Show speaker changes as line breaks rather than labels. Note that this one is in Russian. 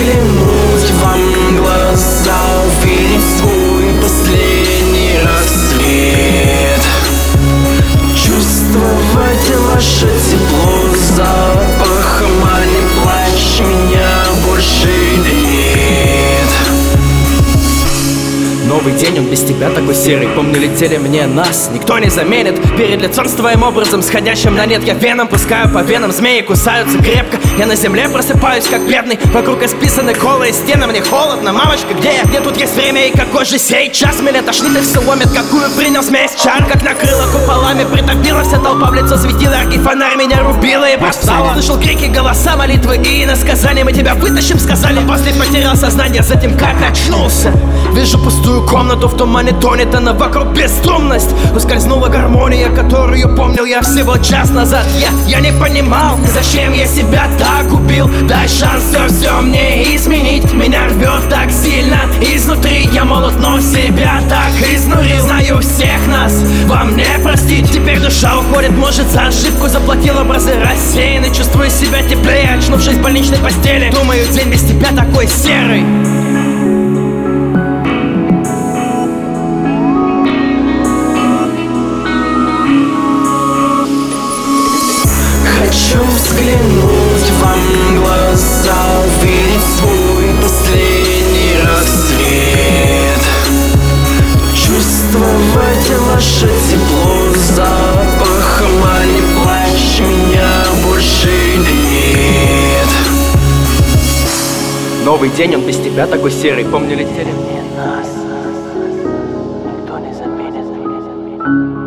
заглянуть вам в глаза Увидеть свой последний рассвет. Чувствовать ваше тепло запахом А не меня больше нет.
Новый день, он без тебя такой серый. Помню, летели мне нас, никто не заменит. Перед лицом с твоим образом, сходящим на нет Я веном пускаю по венам, змеи кусаются крепко я на земле просыпаюсь, как бедный Вокруг исписаны колы и стены, мне холодно. Мамочка, где я? Где тут есть время и какой же сейчас Меня тошнит и все ломит, какую принял смесь Чар, как накрыло куполами Притопила вся толпа. В лицо светила Яркий фонарь меня рубила и бросала. Слышал крики, голоса, молитвы и иносказания Мы тебя вытащим, сказали. После потерял сознание, затем как очнулся Вижу пустую комнату, в тумане тонет она вокруг бесструнность Ускользнула гармония, которую помнил я всего час назад. Я, я не понимал, зачем я себя так Дай шанс все, все мне изменить. Меня рвет так сильно. Изнутри Я молод, но себя так изнурил. Знаю всех нас, вам не простить Теперь душа уходит, может за ошибку заплатил Образы рассеяны, чувствую себя теплее Очнувшись в больничной постели. Думаю, день без тебя такой серый.
Хочу взглянуть вам в
новый день, он без тебя такой серый. Помню, летели... И нас никто не заметит.